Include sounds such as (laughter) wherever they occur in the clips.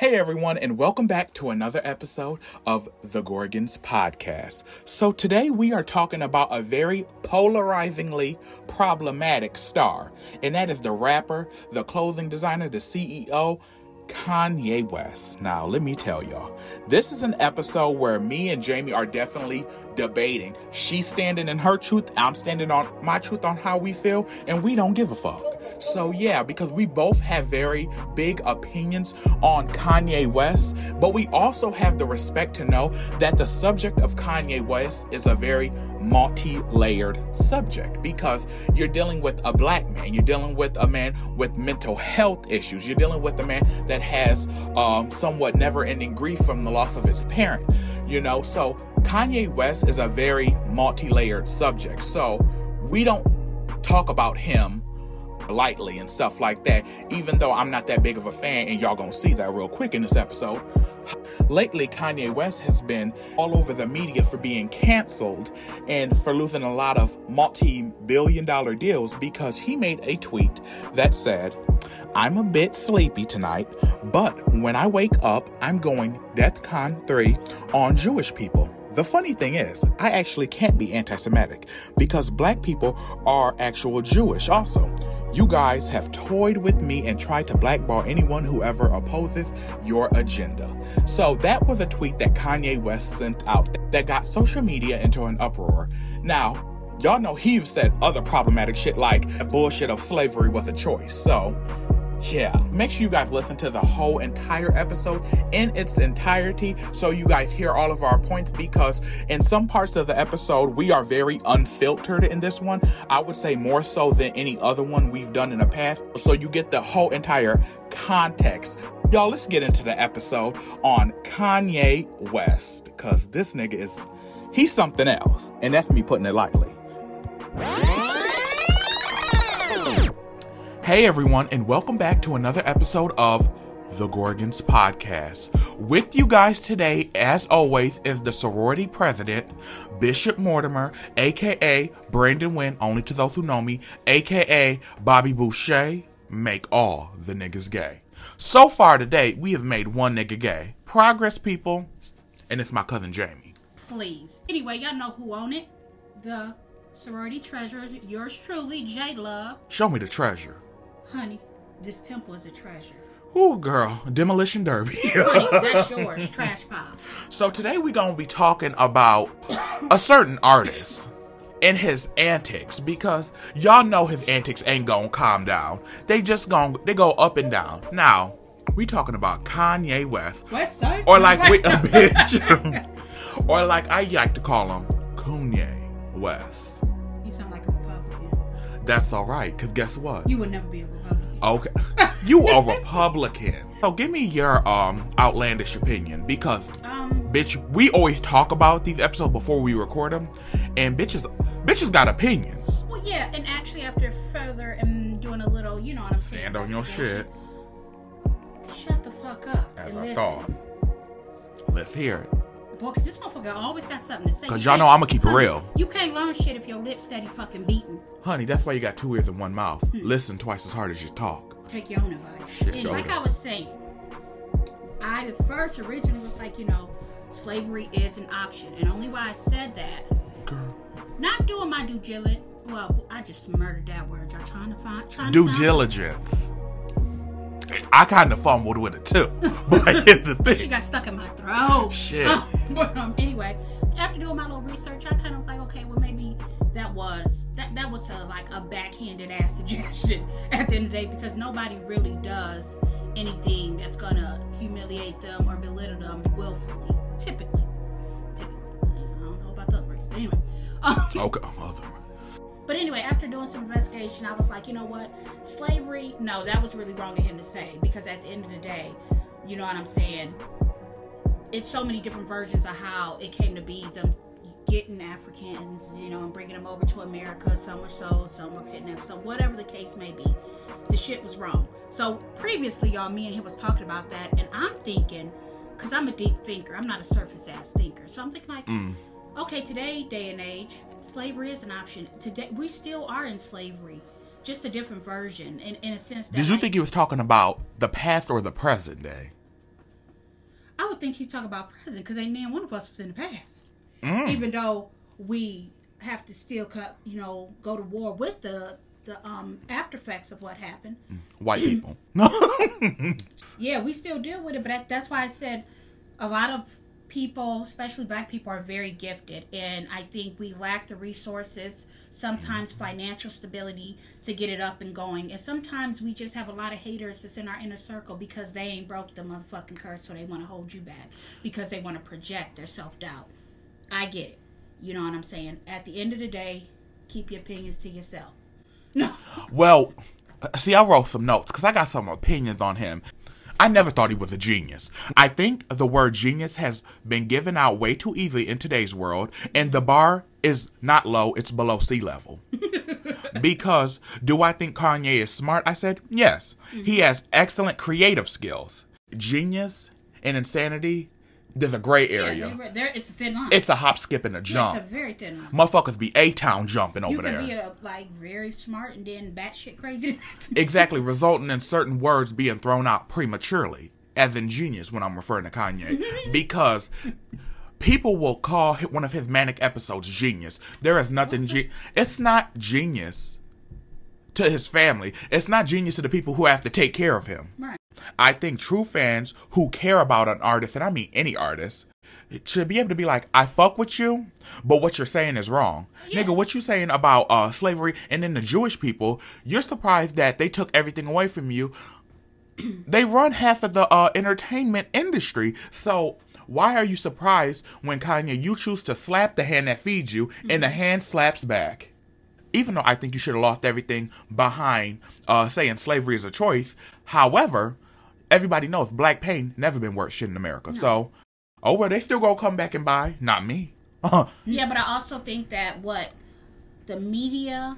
Hey everyone, and welcome back to another episode of the Gorgons Podcast. So today we are talking about a very polarizingly problematic star, and that is the rapper, the clothing designer, the CEO, Kanye West. Now, let me tell y'all, this is an episode where me and Jamie are definitely debating. She's standing in her truth, I'm standing on my truth on how we feel, and we don't give a fuck. So, yeah, because we both have very big opinions on Kanye West, but we also have the respect to know that the subject of Kanye West is a very multi layered subject because you're dealing with a black man, you're dealing with a man with mental health issues, you're dealing with a man that has um, somewhat never ending grief from the loss of his parent, you know. So, Kanye West is a very multi layered subject. So, we don't talk about him lightly and stuff like that, even though I'm not that big of a fan, and y'all gonna see that real quick in this episode. Lately, Kanye West has been all over the media for being canceled and for losing a lot of multi billion dollar deals because he made a tweet that said, I'm a bit sleepy tonight, but when I wake up, I'm going DEFCON 3 on Jewish people. The funny thing is, I actually can't be anti Semitic because black people are actual Jewish also. You guys have toyed with me and tried to blackball anyone who ever opposes your agenda. So that was a tweet that Kanye West sent out that got social media into an uproar. Now, y'all know he's said other problematic shit like bullshit of slavery was a choice. So, yeah, make sure you guys listen to the whole entire episode in its entirety so you guys hear all of our points because in some parts of the episode we are very unfiltered in this one. I would say more so than any other one we've done in the past. So you get the whole entire context. Y'all, let's get into the episode on Kanye West because this nigga is, he's something else. And that's me putting it lightly. Hey everyone, and welcome back to another episode of the Gorgons Podcast. With you guys today, as always, is the sorority president, Bishop Mortimer, aka Brandon Wynn, only to those who know me, aka Bobby Boucher, make all the niggas gay. So far today, we have made one nigga gay. Progress, people, and it's my cousin Jamie. Please. Anyway, y'all know who own it. The sorority treasurers, yours truly, J Love. Show me the treasure. Honey, this temple is a treasure. Ooh, girl, demolition derby. (laughs) Honey, that's yours, trash pile. So today we're gonna be talking about a certain artist and his antics because y'all know his antics ain't gonna calm down. They just gon' they go up and down. Now we talking about Kanye West, West or like we a (laughs) bitch, (laughs) or like I like to call him Kanye West. You sound like a Republican. That's all right, cause guess what? You would never be a Republican. Okay, (laughs) you are Republican. So give me your um outlandish opinion because Um, bitch, we always talk about these episodes before we record them, and bitches, bitches got opinions. well, yeah, and actually, after further and doing a little, you know what I'm saying? Stand on your shit, Shut the fuck up. as and I listen. thought. Let's hear it. Boy, cause this motherfucker always got something to say. 'Cause You y'all know I'ma keep it honey, real. You can't learn shit if your lips steady fucking beating. Honey, that's why you got two ears and one mouth. Hmm. Listen twice as hard as you talk. Take your own advice. Shit, and like there. I was saying, I at first originally was like, you know, slavery is an option. And only why I said that, Girl. not doing my due diligence. Well, I just murdered that word. Y'all trying to find trying Due to diligence. I kind of fumbled with it too, (laughs) but here's the thing. She got stuck in my throat. Shit. Uh, (laughs) but um, anyway, after doing my little research, I kind of was like, okay, well maybe that was that that was a, like a backhanded ass (laughs) suggestion at the end of the day because nobody really does anything that's gonna humiliate them or belittle them willfully. Typically, typically, I don't know about the other race, but anyway. Um, Okay, mother. But anyway, after doing some investigation, I was like, you know what? Slavery, no, that was really wrong of him to say because at the end of the day, you know what I'm saying? It's so many different versions of how it came to be them getting Africans, you know, and bringing them over to America. Some were sold, some were kidnapped, so whatever the case may be, the shit was wrong. So previously, y'all, me and him was talking about that, and I'm thinking, because I'm a deep thinker, I'm not a surface ass thinker. So I'm thinking like, mm. Okay, today, day and age, slavery is an option. Today, we still are in slavery, just a different version. In, in a sense, that Did you think he was talking about the past or the present day? I would think he talk about present because ain't none one of us was in the past. Mm. Even though we have to still cut, you know, go to war with the the um after effects of what happened. White (clears throat) people. (laughs) Yeah, we still deal with it, but that, that's why I said a lot of people, especially black people, are very gifted, and I think we lack the resources, sometimes financial stability to get it up and going, and sometimes we just have a lot of haters that's in our inner circle because they ain't broke the motherfucking curse, so they want to hold you back because they want to project their self doubt. I get it. You know what I'm saying? At the end of the day, keep your opinions to yourself. (laughs) No. Well, see, I wrote some notes because I got some opinions on him. I never thought he was a genius. I think the word genius has been given out way too easily in today's world, and the bar is not low, it's below sea level. (laughs) because do I think Kanye is smart? I said, yes. He mm-hmm. has excellent creative skills. Genius and insanity, there's a gray area. Yeah, they're, they're, it's a thin line. it's a hop, skip, and a Yeah, jump. it's a very thin line. Motherfuckers be A Town jumping over You can there. be a, like very smart and then batshit crazy. (laughs) exactly, resulting in certain words being thrown out prematurely, as in genius when I'm referring to Kanye, (laughs) because people will call one of his manic episodes genius. There is nothing. Ge- it's not genius to his family. It's not genius to the people who have to take care of him. right. I think true fans who care about an artist, and I mean any artist, should be able to be like, I fuck with you, but what you're saying is wrong. Yeah. Nigga, what you saying about uh, slavery and then the Jewish people, you're surprised that they took everything away from you. (clears throat) they run half of the uh, entertainment industry, so why are you surprised when Kanye, you choose to slap the hand that feeds you and the hand slaps back? Even though I think you should have lost everything behind uh, saying slavery is a choice. However, everybody knows black pain never been worth shit in America. So, oh well, they still gonna come back and buy. Not me. (laughs) Yeah, but I also think that what the media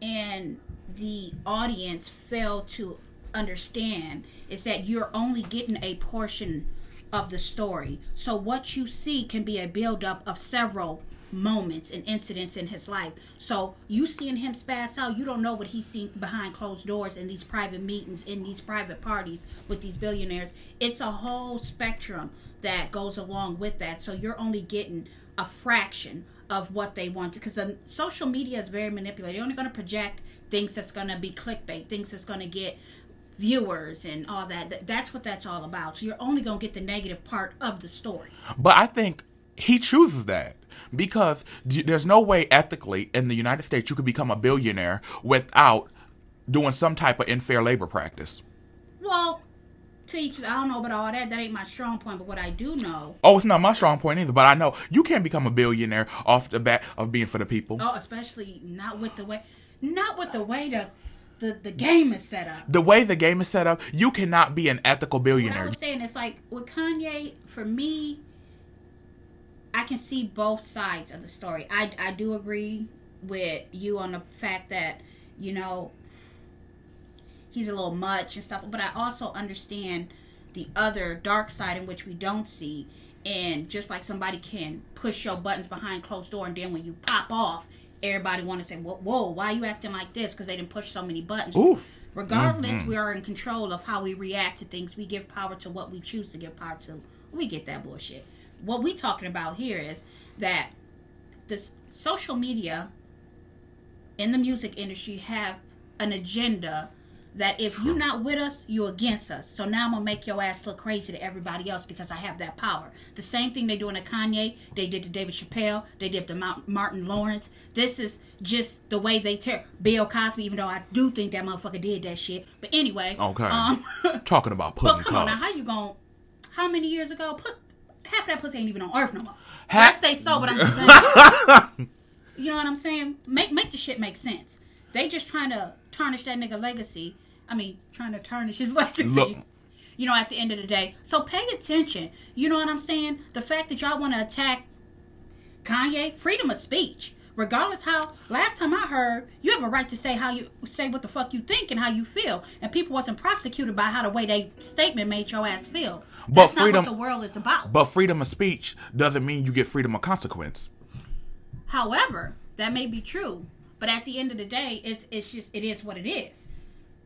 and the audience fail to understand is that you're only getting a portion of the story. So what you see can be a buildup of several moments and incidents in his life. So you seeing him spaz out, you don't know what he's seeing behind closed doors in these private meetings, in these private parties with these billionaires. It's a whole spectrum that goes along with that. So you're only getting a fraction of what they want because the social media is very manipulated. They're only going to project things that's going to be clickbait, things that's going to get viewers and all that. That's what that's all about. So you're only going to get the negative part of the story. But I think he chooses that because there's no way ethically in the United States you could become a billionaire without doing some type of unfair labor practice. Well, teachers, I don't know about all that. That ain't my strong point. But what I do know, Oh, it's not my strong point either, but I know you can't become a billionaire off the bat of being for the people. oh, especially not with the way, not with the way the the, the game is set up. The way the game is set up, you cannot be an ethical What I billionaire. was saying it's like with Kanye, for me, I can see both sides of the story. I I do agree with you on the fact that you know he's a little much and stuff, but I also understand the other dark side in which we don't see. And just like somebody can push your buttons behind closed door, and then when you pop off, everybody want to say, "Whoa, whoa why you acting like this?" Because they didn't push so many buttons. Ooh. Regardless, mm-hmm. we are in control of how we react to things. We give power to what we choose to give power to. We get that bullshit. What we talking about here is that this social media in the music industry have an agenda that if you're not with us, you're against us. So now I'm gonna make your ass look crazy to everybody else because I have that power. The same thing they doing to Kanye, they did to David Chappelle, they did to Martin Lawrence. This is just the way they tear Bill Cosby, even though I do think that motherfucker did that shit. But anyway, Okay. Um, (laughs) Talking about putting but come on now, how you going How many years ago? Put half of that pussy ain't even on earth no more. Ha- they so, but I'm just saying. (laughs) you know what I'm saying? Make make the shit make sense. They just trying to tarnish that nigga legacy. I mean, trying to tarnish his (laughs) legacy. Look. You know, at the end of the day. So pay attention. You know what I'm saying? The fact that y'all want to attack Kanye, freedom of speech. Regardless how last time I heard, you have a right to say how you say what the fuck you think and how you feel. And people wasn't prosecuted by how the way they statement made your ass feel. But That's freedom- not what the world is about. But freedom of speech doesn't mean you get freedom of consequence. However, that may be true, but at the end of the day, it's it's just it is what it is.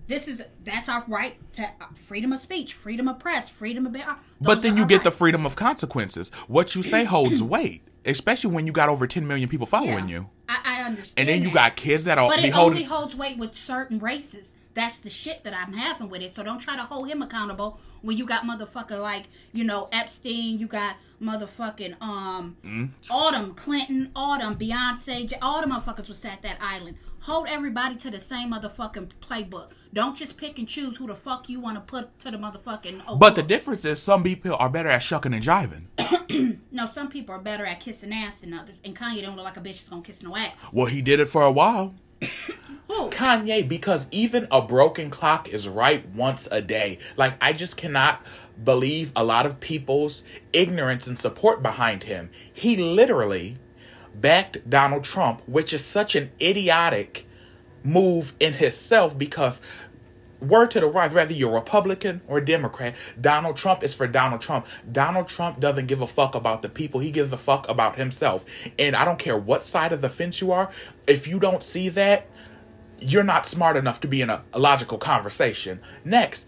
this is that's our right to uh, freedom of speech, freedom of press, freedom of. Uh, But then you get the freedom of consequences. What you say holds (clears throat) weight, especially when you got over 10 million people following Yeah. you. I, I understand. And then you got kids that are But it only holds weight with certain races. That's the shit that I'm having with it. So don't try to hold him accountable when you got motherfucker like, you know, Epstein, you got motherfucking um Mm. Autumn, Clinton, Autumn, Beyonce, all the motherfuckers was at that island. Hold everybody to the same motherfucking playbook. Don't just pick and choose who the fuck you want to put to the motherfucking oh, But the difference is some people are better at shucking and jiving. (clears throat) No, some people are better at kissing ass than others. And Kanye don't look like a bitch that's gonna kiss no ass. Well, he did it for a while. (coughs) Who? Kanye, because even a broken clock is right once a day. Like, I just cannot believe a lot of people's ignorance and support behind him. He literally backed Donald Trump, which is such an idiotic move in himself because word to the rise, whether you're Republican or Democrat, Donald Trump is for Donald Trump. Donald Trump doesn't give a fuck about the people. He gives a fuck about himself. And I don't care what side of the fence you are, if you don't see that, you're not smart enough to be in a, a logical conversation. Next,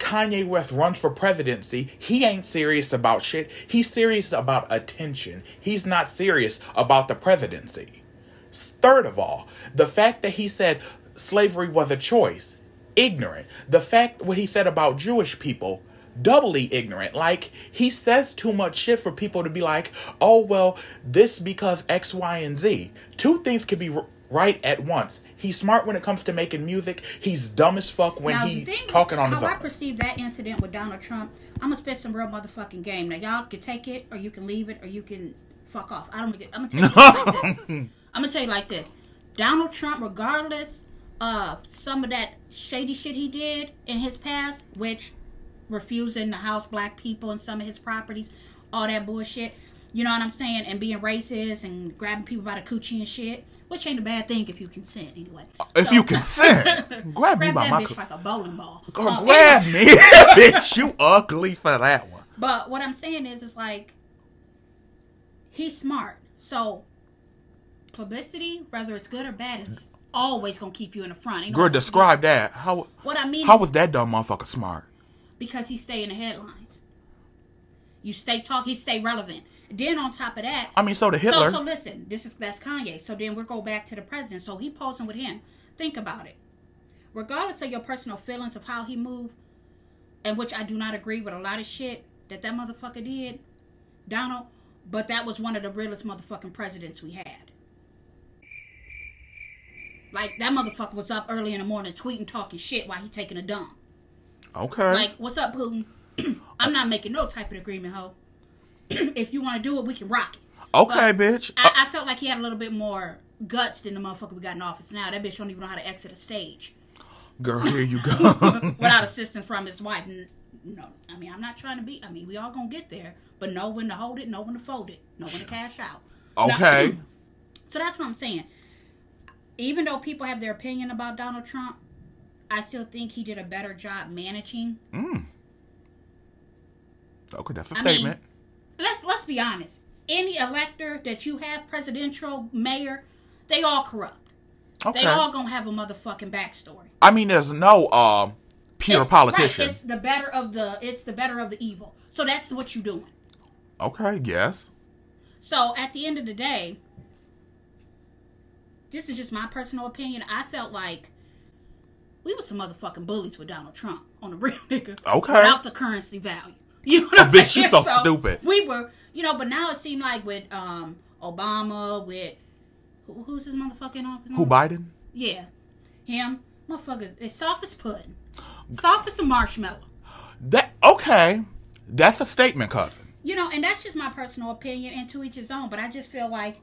Kanye West runs for presidency. He ain't serious about shit. He's serious about attention. He's not serious about the presidency. Third of all, the fact that he said slavery was a choice, ignorant. The fact what he said about Jewish people, doubly ignorant. Like he says too much shit for people to be like, "Oh well, this because X, Y, and Z." Two things can be right at once. He's smart when it comes to making music. He's dumb as fuck when now, he's talking on his how I perceive that incident with Donald Trump, I'm gonna spit some real motherfucking game. Now, y'all can take it or you can leave it or you can fuck off. I don't. get- I'm gonna tell you (laughs) like this. I'm gonna tell you like this. Donald Trump, regardless of some of that shady shit he did in his past, which refusing to house black people and some of his properties, all that bullshit. You know what I'm saying? And being racist and grabbing people by the coochie and shit, which ain't a bad thing if you consent anyway. If So- you consent, (laughs) grab me by that my. bitch like a bowling ball. Girl, Uh, grab anyway, me, (laughs) bitch. You ugly for that one. But what I'm saying is, it's like he's smart. So publicity, whether it's good or bad, is always gonna keep you in the front. Ain't no- Girl, describe that. How What I mean, how was that dumb motherfucker smart? because he stay in the headlines. You stay talk, he stay relevant. Then on top of that, I mean, so the Hitler. So, so listen, this is that's Kanye. So then we'll go back to the president. So he posing with him. Think about it. Regardless of your personal feelings of how he moved, and which I do not agree with a lot of shit that that motherfucker did, Donald. But that was one of the realest motherfucking presidents we had. Like that motherfucker was up early in the morning tweeting, talking shit while he taking a dump. okay. Like, what's up, Putin? (clears throat) I'm not making no type of agreement, ho. If you want to do it, we can rock it. okay, but bitch. Uh, I, I felt like he had a little bit more guts than the motherfucker we got in office now. That bitch don't even know how to exit a stage Girl, here you go. (laughs) without assistance from his wife. No, I mean, I'm not trying to be. I mean, we all gonna get there, but know when to hold it, know when to fold it, know when to cash out. Now- okay. (clears throat) so that's what I'm saying. Even though people have their opinion about Donald Trump, I still think he did a better job managing. Okay, that's a I mean, statement. Let's let's be honest. Any elector that you have, presidential, mayor, they all corrupt. okay. They all gonna have a motherfucking backstory. I mean, there's no um pure It's- politician. Right, it's the better of the it's the better of the evil. So that's what you're doing. okay, yes. So at the end of the day, this is just my personal opinion. I felt like we were some motherfucking bullies with Donald Trump on the real nigga. Okay. Without the currency value. (laughs) You know what I'm bitch, saying? you so stupid. We were, you know, but now it seemed like with um Obama, with who, who's his motherfucking office? Who Biden? Yeah, him. Motherfuckers, it's soft as pudding, soft as a marshmallow. That okay. That's a statement, cousin. You know, and that's just my personal opinion, and to each his own. But I just feel like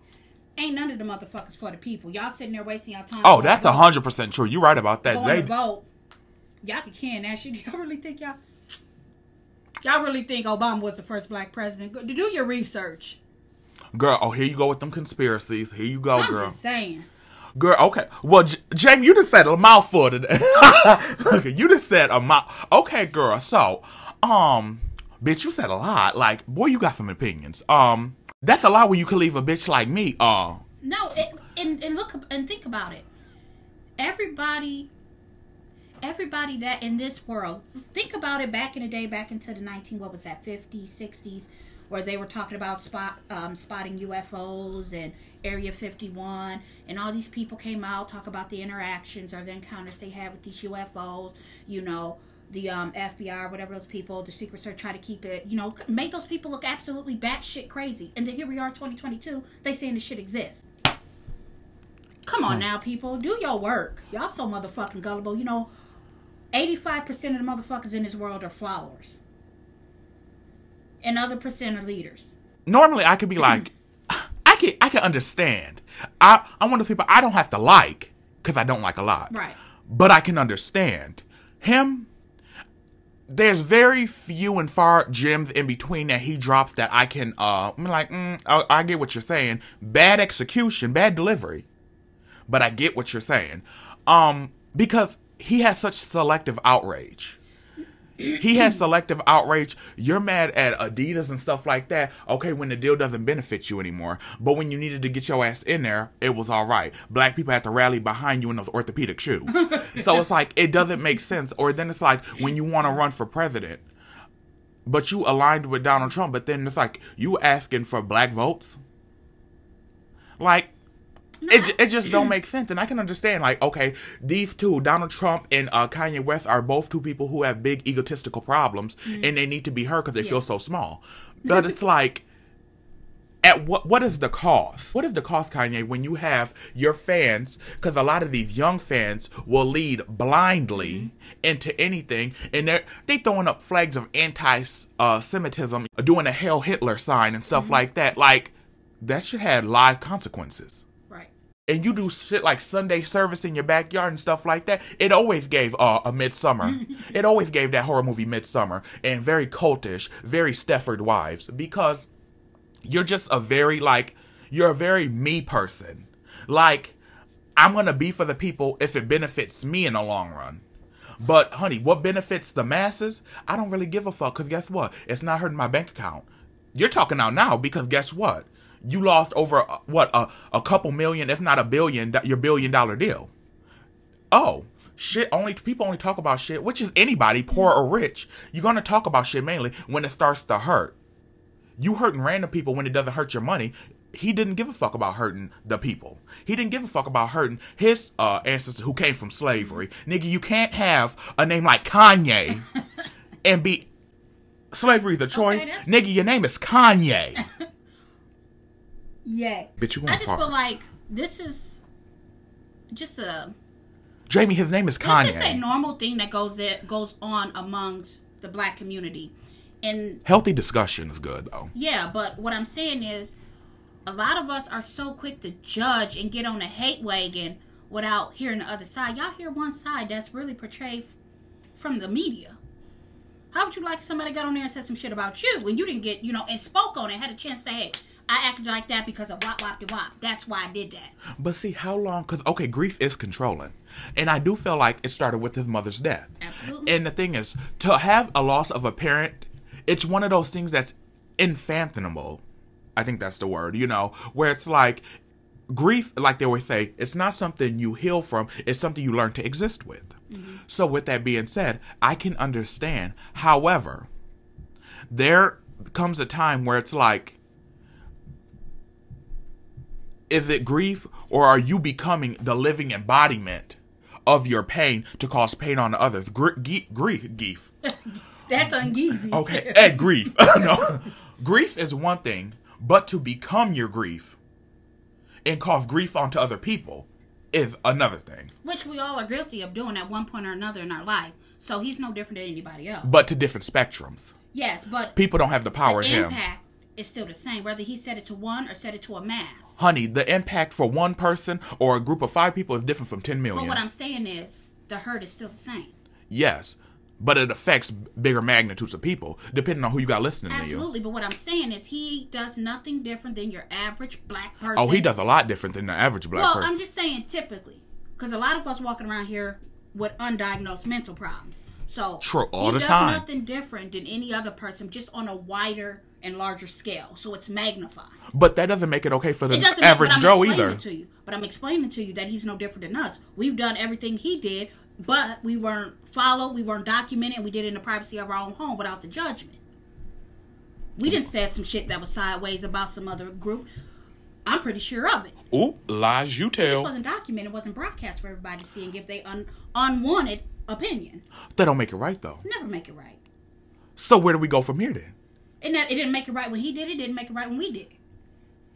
ain't none of the motherfuckers for the people. Y'all sitting there wasting your time. Oh, that's a hundred percent true. You're right about that. Going They vote. Y'all can can that shit. (laughs) Y'all really think y'all? Y'all really think Obama was the first black president? Go- Do your research. girl. Oh, here you go with them conspiracies. Here you go, I'm girl. just saying. Girl, okay. Well, J- Jamie, you just said a mouthful today. (laughs) okay, you just said a mouth. Okay, girl. So, um, bitch, you said a lot. Like, boy, you got some opinions. Um, that's a lot when you can leave a bitch like me. Uh, No, it, and and look and think about it. Everybody, everybody that in this world, think about it back in the day, back into the 19, what was that, 50s, 60s, where they were talking about spot um, spotting UFOs and Area 51, and all these people came out talk about the interactions or the encounters they had with these UFOs. You know, the um, FBI, whatever those people, the Secret Service, try to keep it. You know, made those people look absolutely batshit crazy. And then here we are, 2022. They saying this shit exists. Come on now, people, do your work. Y'all so motherfucking gullible. You know, 85% of the motherfuckers in this world are followers. And other percent are leaders. Normally, I could be like, (clears throat) I can I can understand. I I'm one of those people I don't have to like because I don't like a lot. Right. But I can understand him. There's very few and far gems in between that he drops that I can. Uh, I'm like, mm, I, I get what you're saying. Bad execution, bad delivery, but I get what you're saying. Um, because he has such selective outrage. He has (clears throat) selective outrage. You're mad at Adidas and stuff like that. Okay, when the deal doesn't benefit you anymore. But when you needed to get your ass in there, it was all right. Black people had to rally behind you in those orthopedic shoes. (laughs) so it's like, it doesn't make sense. Or then it's like when you want to run for president, but you aligned with Donald Trump, but then it's like, you asking for black votes? Like, it, it just don't make sense and i can understand like okay these two donald trump and uh, kanye west are both two people who have big egotistical problems mm-hmm. and they need to be heard because they feel so small. But it's like at what what is the cost? What is the cost kanye when you have your fans because a lot of these young fans will lead blindly mm-hmm. into anything and they're they throwing up flags of anti-semitism uh, doing a hail hitler sign and stuff mm-hmm. like that like that should have live consequences. And you do shit like Sunday service in your backyard and stuff like that, it always gave uh, a Midsommar. (laughs) it always gave that horror movie Midsommar and very cultish, very Stepford Wives because you're just a very like you're a very me person. Like I'm gonna be for the people if it benefits me in the long run. But honey, what benefits the masses? I don't really give a fuck because guess what? It's not hurting my bank account. You're talking out now because guess what? You lost over uh, what a, a couple million, if not a billion, your billion dollar deal. Oh, shit! Only people only talk about shit, which is anybody, poor or rich. You're gonna talk about shit mainly when it starts to hurt. You hurting random people when it doesn't hurt your money. He didn't give a fuck about hurting the people. He didn't give a fuck about hurting his uh, ancestors who came from slavery. Nigga, you can't have a name like Kanye (laughs) and be slavery the choice. that's- Nigga, your name is Kanye. Yeah. Bitch, you I just far. feel like this is just a Jamie, his name is let's just say Kanye. normal thing that goes it goes on amongst the black community. And Healthy discussion is good though. yeah, but what I'm saying is a lot of us are so quick to judge and get on the hate wagon without hearing the other side. Y'all hear one side that's really portrayed from the media. How would you like if somebody got on there and said some shit about you when you didn't get, you know, and spoke on it, had a chance to, hey, I acted like that because of wop wop de wop. That's why I did that. But see, how long? Because, okay, grief is controlling. And I do feel like it started with his mother's death. Absolutely. And the thing is, to have a loss of a parent, it's one of those things that's infathomable. I think that's the word, you know, where it's like grief, like they always say, it's not something you heal from, it's something you learn to exist with. Mm-hmm. So, with that being said, I can understand. However, there comes a time where it's like, is it grief or are you becoming the living embodiment of your pain to cause pain on others? Gr- ge- grief, (laughs) grief. That's ungeevy. Okay, and grief. no, grief is one thing, but to become your grief and cause grief onto other people is another thing. Which we all are guilty of doing at one point or another in our life. So he's no different than anybody else. But to different spectrums. Yes, but People don't have the power the in him. impact is still the same, whether he said it to one or said it to a mass. Honey, the impact for one person or a group of five people is different from 10 million. But what I'm saying is, the hurt is still the same. yes, but it affects bigger magnitudes of people depending on who you got listening to you. Absolutely, but what I'm saying is, he does nothing different than your average black person. Oh, he does a lot different than the average black Well, person. Well, I'm just saying, typically, because a lot of us walking around here with undiagnosed mental problems. So True, all he the does time. nothing different than any other person, just on a wider larger scale. So it's magnified. But that doesn't make it okay for the average Joe either. To you, but I'm explaining to you that he's no different than us. We've done everything he did but we weren't followed, we weren't documented, and we did it in the privacy of our own home without the judgment. We didn't say some shit that was sideways about some other group. I'm pretty sure of it. Oop, lies you tell. It just wasn't documented, it wasn't broadcast for everybody to see and give their un- unwanted opinion. That don't make it right though. Never make it right. So where do we go from here then? And that it didn't make it right when he did it, didn't make it right when we did it.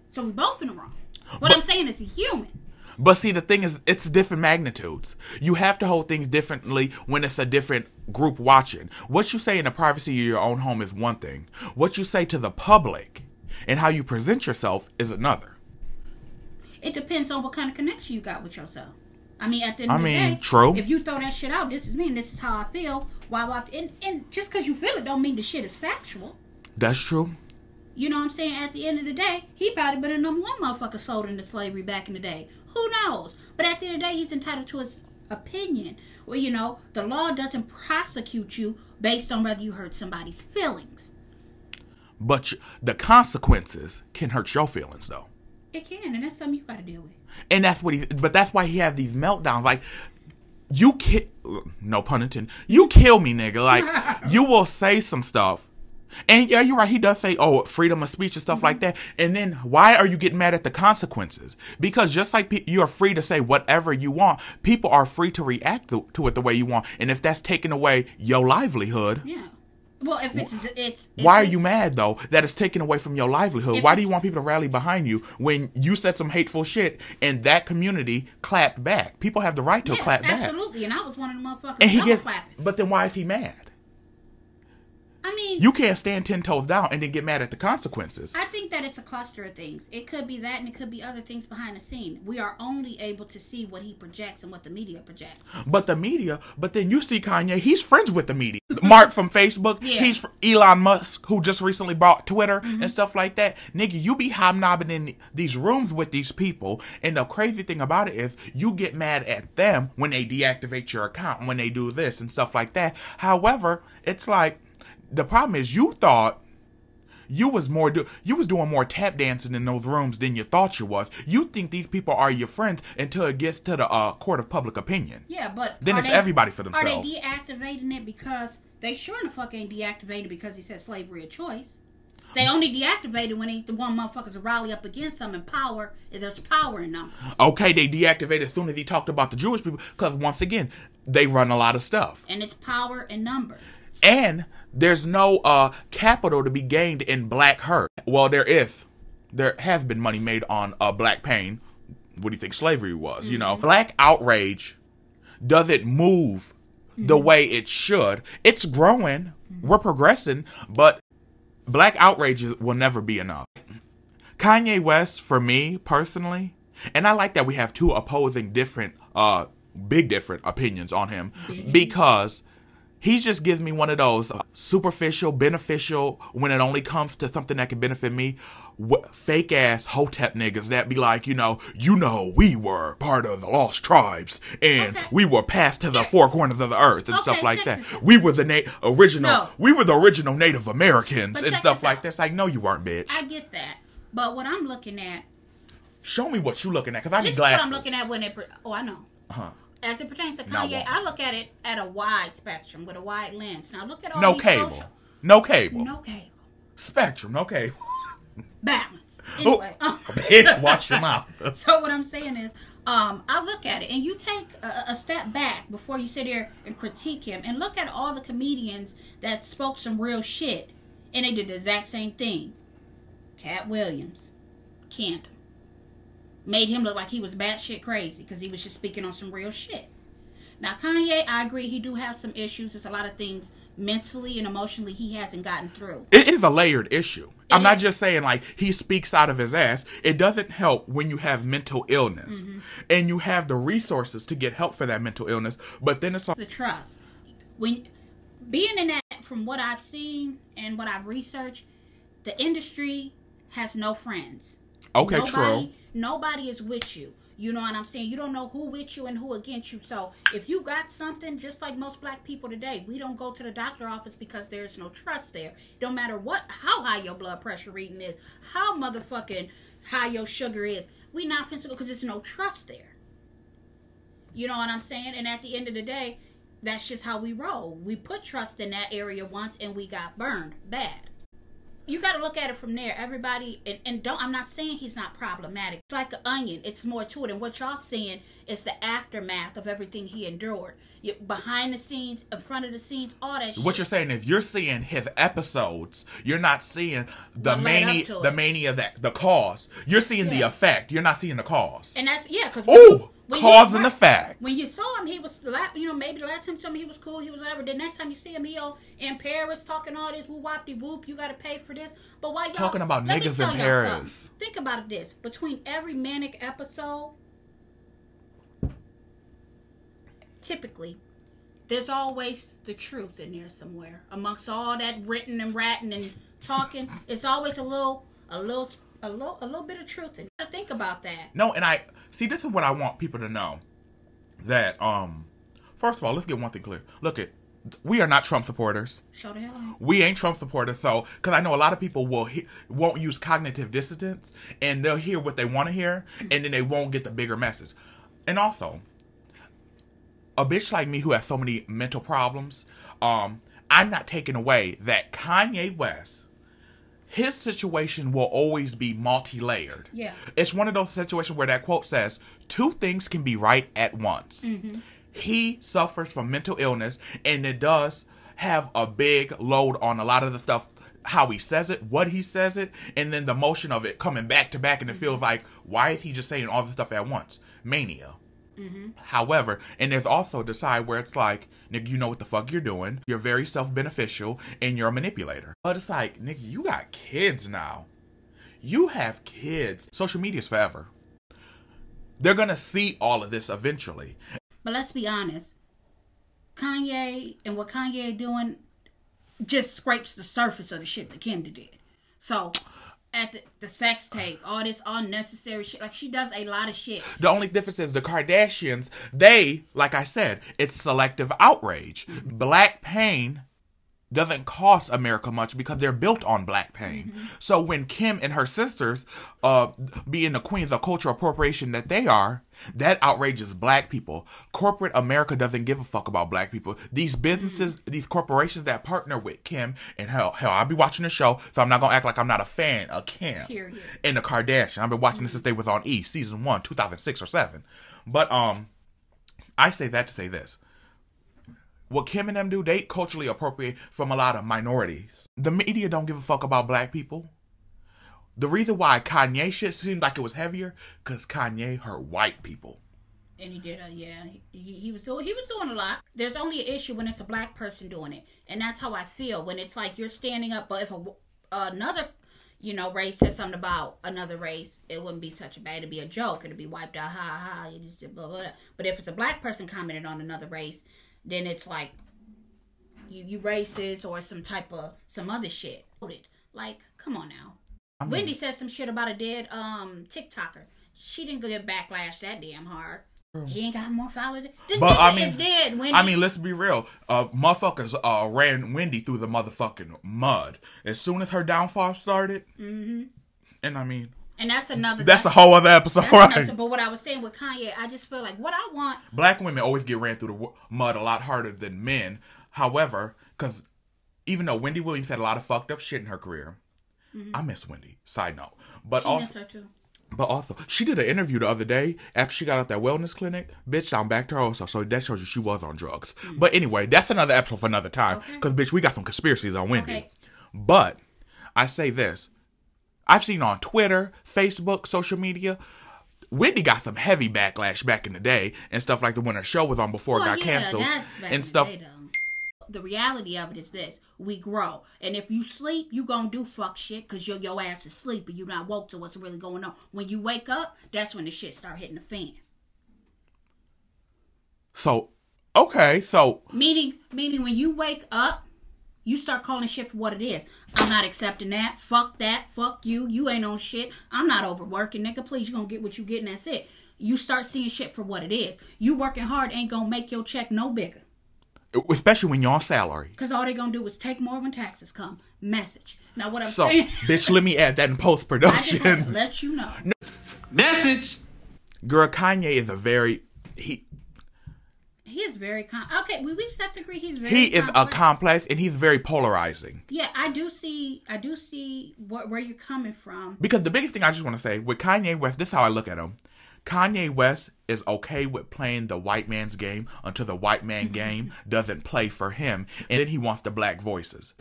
So we both in the wrong. What But- I'm saying is he's human. But see, the thing is, it's different magnitudes. You have to hold things differently when it's a different group watching. What you say in the privacy of your own home is one thing. What you say to the public and how you present yourself is another. It depends on what kind of connection you got with yourself. I mean, at the end I of the mean, day, true. If you throw that shit out, this is me and this is how I feel. Why? why and, and just because you feel it, don't mean the shit is factual. That's true. You know what I'm saying? At the end of the day, he probably been a number one motherfucker sold into slavery back in the day. Who knows? But at the end of the day, he's entitled to his opinion. Well, you know, the law doesn't prosecute you based on whether you hurt somebody's feelings. But the consequences can hurt your feelings though. It can, and that's something you got to deal with. And that's what he. But that's why he have these meltdowns. Like you kill. No pun intended. You kill me, nigga. Like (laughs) you will say some stuff. And yeah, you're right. He does say, "Oh, freedom of speech and stuff like mm-hmm. that." And then, why are you getting mad at the consequences? Because just like pe- you are free to say whatever you want, people are free to react to, to it the way you want. And if that's taking away your livelihood, Yeah. Well, if it's it's if why are you mad though that it's taken away from your livelihood? Why do you want people to rally behind you when you said some hateful shit and that community clapped back? People have the right to Yeah, clap back. absolutely. And I was one of the motherfuckers. And he that gets, was clapping. but then why is he mad? I mean, You can't stand ten toes down and then get mad at the consequences. I think that it's a cluster of things. It could be that, and it could be other things behind the scene. We are only able to see what he projects and what the media projects. But the media, but then you see Kanye, he's friends with the media. Mark from Facebook, Yeah. he's Elon Musk, who just recently bought Twitter Mm-hmm. and stuff like that. Nigga, you be hobnobbing in these rooms with these people, and the crazy thing about it is you get mad at them when they deactivate your account, when they do this and stuff like that. However, it's like the problem is you thought you was more do you was doing more tap dancing in those rooms than you thought you was. You think these people are your friends until it gets to the uh, court of public opinion. Yeah, but Then it's they- everybody for themselves. Are they deactivating it because they sure in the fuck ain't deactivated because he said slavery a choice? They only deactivated when they the one motherfuckers rally up against them in power. There's power in numbers. Okay, they deactivated as soon as he talked about the Jewish people because once again, they run a lot of stuff. and it's power in numbers. And there's no uh capital to be gained in black hurt. Well, there is. There has been money made on uh black pain. What do you think slavery was? You know, black outrage doesn't move the way it should. It's growing. We're progressing, but black outrage will never be enough. Kanye West, for me personally, and I like that we have two opposing different, uh, big different opinions on him because he just gives me one of those superficial, beneficial when it only comes to something that can benefit me. Wh- fake ass hotep niggas that be like, you know, you know, we were part of the lost tribes and Okay. we were passed to the four corners of the earth and Okay, stuff like that. We were the na- original, No. we were the original Native Americans But and stuff like that. It's like, no, you weren't, bitch. I get that, but what I'm looking at, Show me what you're looking at, cause I need this is what I'm looking at when it. Oh, I know. Uh-huh. As it pertains to Kanye. I look at it at a wide spectrum with a wide lens. Now look at all No these cable. social- No cable. no cable, Spectrum. No cable. (laughs) balance. Oh, Anyway, (laughs) um, bitch, watch your mouth. (laughs) so what I'm saying is, um, I look at it and you take a, a step back before you sit here and critique him and look at all the comedians that spoke some real shit and they did the exact same thing. Katt Williams, him, made him look like he was batshit crazy because he was just speaking on some real shit. Now Kanye, I agree, he do have some issues. There's a lot of things mentally and emotionally he hasn't gotten through. It is a layered issue. I'm It not just saying like he speaks out of his ass. It doesn't help when you have mental illness Mm-hmm. and you have the resources to get help for that mental illness. But then it's like, the trust. When being in that, from what I've seen and what I've researched, the industry has no friends. Okay, nobody, true. Nobody is with you. You know what I'm saying? You don't know who with you and who against you. So if you got something, just like most black people today, we don't go to the doctor office because there's no trust there. Don't matter what, how high your blood pressure reading is, how motherfucking high your sugar is. We not finna because there's no trust there. You know what I'm saying? And at the end of the day, that's just how we roll. We put trust in that area once and we got burned bad. You got to look at it from there. Everybody, and, and don't, I'm not saying he's not problematic. It's like an onion, it's more to it. And what y'all seeing is the aftermath of everything he endured. You, behind the scenes, in front of the scenes, all that shit. What you're saying is you're seeing his episodes. You're not seeing the mania, the mania that the cause. You're seeing the effect. You're not seeing the cause. And that's, yeah, because. Ooh, cause and effect. When you saw him, he was, you know, maybe the last time you saw him, he was cool, he was whatever. The next time you see him, he all in Paris talking all this wop de whoop, you got to pay for this. But why y'all Talking about niggas in Paris. something. Think about it this: between every manic episode, typically, there's always the truth in there somewhere. Amongst all that written and ratting and talking, it's always a little, a little, a little, a little bit of truth in. it. Think about that. No, and I see. This is what I want people to know. That um, first of all, let's get one thing clear. Look at, we are not Trump supporters. Show the hell on. We ain't Trump supporters, so because I know a lot of people will he, won't use cognitive dissonance, and they'll hear what they want to hear, and then they won't get the bigger message. And also, a bitch like me who has so many mental problems, um, I'm not taking away that Kanye West, his situation will always be multi-layered. Yeah. It's one of those situations where that quote says, two things can be right at once. Mm-hmm. He suffers from mental illness, and it does have a big load on a lot of the stuff how he says it, what he says it, and then the motion of it coming back to back, and it feels like, why is he just saying all this stuff at once? Mania. Mm-hmm. However, and there's also the side where it's like, nigga, you know what the fuck you're doing. You're very self beneficial and you're a manipulator. But it's like, nigga, you got kids now. You have kids. Social media's forever. They're gonna see all of this eventually. But let's be honest. Kanye and what Kanye doing just scrapes the surface of the shit that Kim did. So at the, the sex tape, all this unnecessary shit. Like she does a lot of shit. The only difference is the Kardashians, they, like I said, it's selective outrage. Black pain doesn't cost America much because they're built on black pain. So when Kim and her sisters, uh, being the queens of the cultural appropriation that they are, that outrages black people. Corporate America doesn't give a fuck about black people. These businesses, these corporations that partner with Kim, and hell, hell, I'll be watching the show, so I'm not gonna act like I'm not a fan of Kim Period. and the Kardashian. I've been watching this since they was on E, season one, 2006 or seven. But um, I say that to say this. What Kim and them do, they culturally appropriate from a lot of minorities. The media don't give a fuck about black people. The reason why Kanye shit seemed like it was heavier, cause Kanye hurt white people. And he did, uh, yeah, he, he was doing he was doing a lot. There's only an issue when it's a black person doing it, and that's how I feel when it's like you're standing up. But if a, another, you know, race says something about another race, it wouldn't be such a bad. It'd be a joke. It'd be wiped out. Ha ha. You just blah, blah, blah. But if it's a black person commenting on another race, then it's like you you racist or some type of some other shit. Like, come on now. Wendy said some shit about a dead um TikToker. She didn't get backlash that damn hard. He ain't got more followers. The But, I mean- is dead. Wendy. I mean, let's be real. Uh, motherfuckers uh, ran Wendy through the motherfucking mud as soon as her downfall started. Mm-hmm. And I mean, and that's another. that's a whole other episode, that's right? another- But what I was saying with Kanye, I just feel like what I want. black women always get ran through the mud a lot harder than men. However, because even though Wendy Williams had a lot of fucked up shit in her career, mm-hmm. I miss Wendy. Side note, but She also, miss her too. but also, she did an interview the other day after she got out that wellness clinic. Bitch, I'm back to her also, so that shows you she was on drugs. Mm. But anyway, that's another episode for another time. Okay. Because bitch, we got some conspiracies on Wendy. Okay. But I say this: I've seen on Twitter, Facebook, social media. Wendy got some heavy backlash back in the day and stuff like the when her show was on before it got yeah, canceled that's back in and stuff. day. The reality of it is this: we grow, and if you sleep, you gonna do fuck shit because your your ass is asleep and you not woke to what's really going on. When you wake up, that's when the shit start hitting the fan. So, okay, so Meaning, meaning when you wake up, you start calling shit for what it is. I'm not accepting that. Fuck that. Fuck you. You ain't on shit. I'm not overworking, nigga. Please, you gonna get what you get, and that's it. You start seeing shit for what it is. You working hard ain't gonna make your check no bigger. especially when you're on salary. Cause all they gonna do is take more when taxes come. Message. Now what I'm So, saying, (laughs) bitch, let me add that in post I just had to production. let you know. (laughs) Message. Girl, Kanye is a very he. He is very com- okay. We, we just have to agree he's very. He is a complex. complex and he's very polarizing. Yeah, I do see. I do see what where you're coming from. Because the biggest thing I just want to say with Kanye West, this is how I look at him. Kanye West is okay with playing the white man's game until the white man mm-hmm. game doesn't play for him, and then he wants the black voices.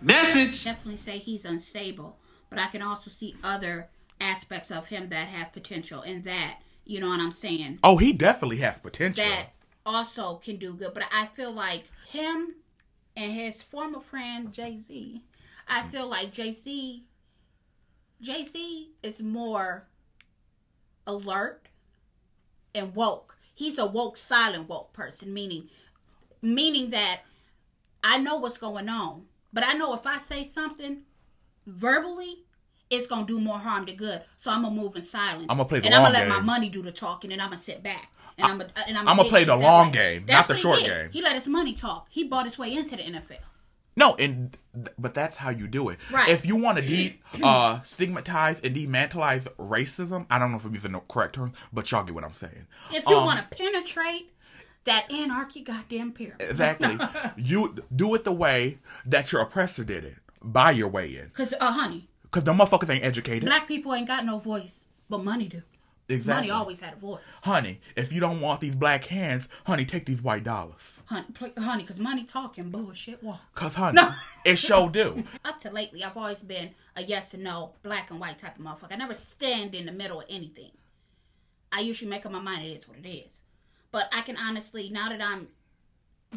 Message. Definitely say he's unstable, but I can also see other aspects of him that have potential, and that you know what I'm saying. Oh, he definitely has potential. that also can do good. But I feel like him and his former friend Jay Z, I mm. feel like Jay Z, Jay Z is more alert and woke. He's a woke, silent woke person, meaning, meaning that I know what's going on, but I know if I say something verbally. It's gonna do more harm than good, so I'm gonna move in silence. I'ma play the and I'm gonna let my money do the talking, and I'm gonna sit back. And I'm gonna, and I'm I'ma play the long game, That's not the short game. He let his money talk. He bought his way into the NFL. No, and but that's how you do it. Right. If you want to de uh, stigmatize and demantelize racism, I don't know if I'm using the correct term, but y'all get what I'm saying. If you Um, want to penetrate that anarchy, goddamn pyramid. Exactly. (laughs) you do it the way that your oppressor did it. Buy your way in. Because, uh, honey, Because the motherfuckers ain't educated. black people ain't got no voice, but money do. Exactly. Money always had a voice, Honey, if you don't want these black hands, honey, take these white dollars. honey. Honey, because money talking bullshit walk. Cause honey, it sure do. (laughs) Up to lately, I've always been a yes and no, black and white type of motherfucker. I never stand in the middle of anything. I usually make up my mind. It is what it is. But I can honestly, now that I'm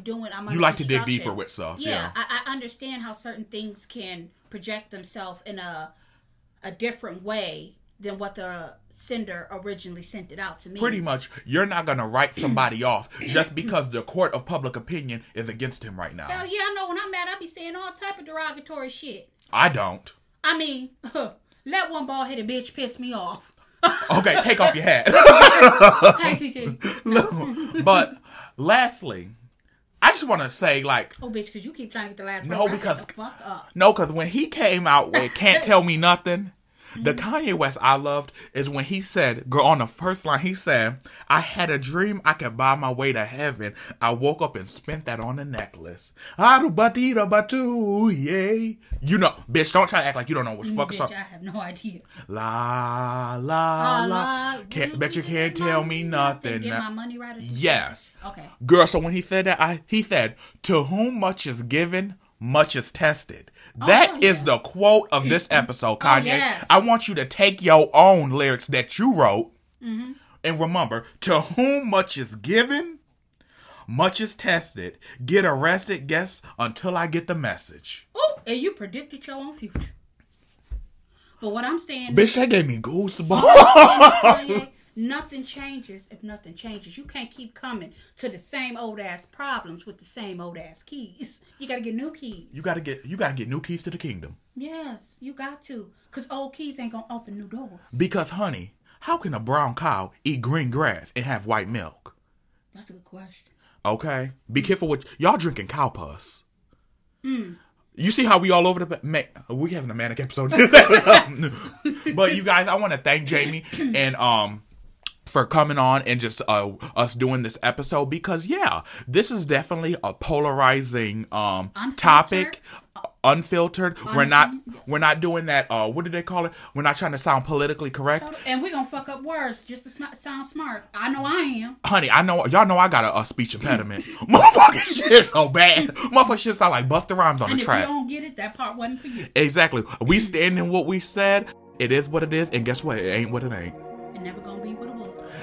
doing, I'm You like to dig deeper with stuff, Yeah, yeah. I, I understand how certain things can project themselves in a a different way than what the sender originally sent it out to me. Pretty much, you're not gonna write somebody off just because the court of public opinion is against him right now. Hell yeah, I know. When I'm mad, I be saying all type of derogatory shit. I don't. I mean, (laughs) let one bald headed bitch piss me off. (laughs) Okay, take off your hat. (laughs) hey, TT. but lastly, I just want to say, like, Oh, bitch, because you keep trying to get the last No, because- the fuck up. no, because when he came out with "Can't Tell Me Nothing," the mm. Kanye West I loved is when he said, "Girl," on the first line, he said, "I had a dream I could buy my way to heaven. I woke up and spent that on a necklace. Yay." You know, bitch, don't try to act like you don't know what the mm, fuck is Bitch, up. I have no idea. La la La. Can't bet you can't tell me nothing. Get my money right or? Yes. Okay. Girl, so when he said that, I he said, "To whom much is given, much is tested." That is yeah. the quote of this episode, Kanye. yes. I want you to take your own lyrics that you wrote, Mm-hmm. and remember, "To whom much is given, much is tested." Get arrested, guess until I get the message. Oh, and you predicted your own future. But what I'm saying Bitch, that gave me goosebumps. (laughs) Nothing changes if nothing changes. You can't keep coming to the same old ass problems with the same old ass keys. You gotta get new keys. you gotta get you gotta get new keys to the kingdom. yes, you got to. Cause old keys ain't gonna open new doors. Because, honey, how can a brown cow eat green grass and have white milk? That's a good question. Okay, be careful with y'all drinking cow pus. You see how we all over the ma- we having a manic episode, (laughs) (laughs) but you guys, I want to thank Jamie (clears throat) and um for coming on and just uh us doing this episode because yeah, this is definitely a polarizing um Unfiltered? topic, unfiltered. We're not Unfiltered. we're not doing that. Uh, what do they call it? We're not trying to sound politically correct. And we're gonna fuck up words just to sm- sound smart. I know I am. Honey, I know y'all know I got a, a speech impediment. (laughs) Motherfucking shit so bad. Motherfucking shit sound like Busta Rhymes on And the if you track. don't get it, that part wasn't for you. Exactly. We stand in what we said. It is what it is, and guess what? It ain't what it ain't. It never gonna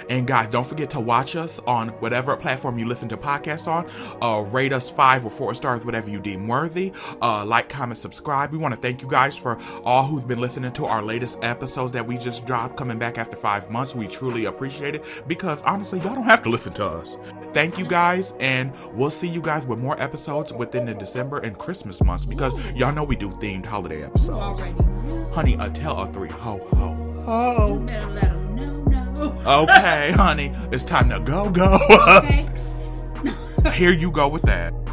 And guys, don't forget to watch us on whatever platform you listen to podcasts on. Uh, rate us five or four stars, whatever you deem worthy. Uh, like, comment, subscribe. We want to thank you guys for all who's been listening to our latest episodes that we just dropped, coming back after five months. We truly appreciate it because honestly, y'all don't have to listen to us. Thank you guys, and we'll see you guys with more episodes within the December and Christmas months because y'all know we do themed holiday episodes. Honey, a tell a three ho ho ho. Okay, honey, it's time to go go. Okay. (laughs) Here you go with that.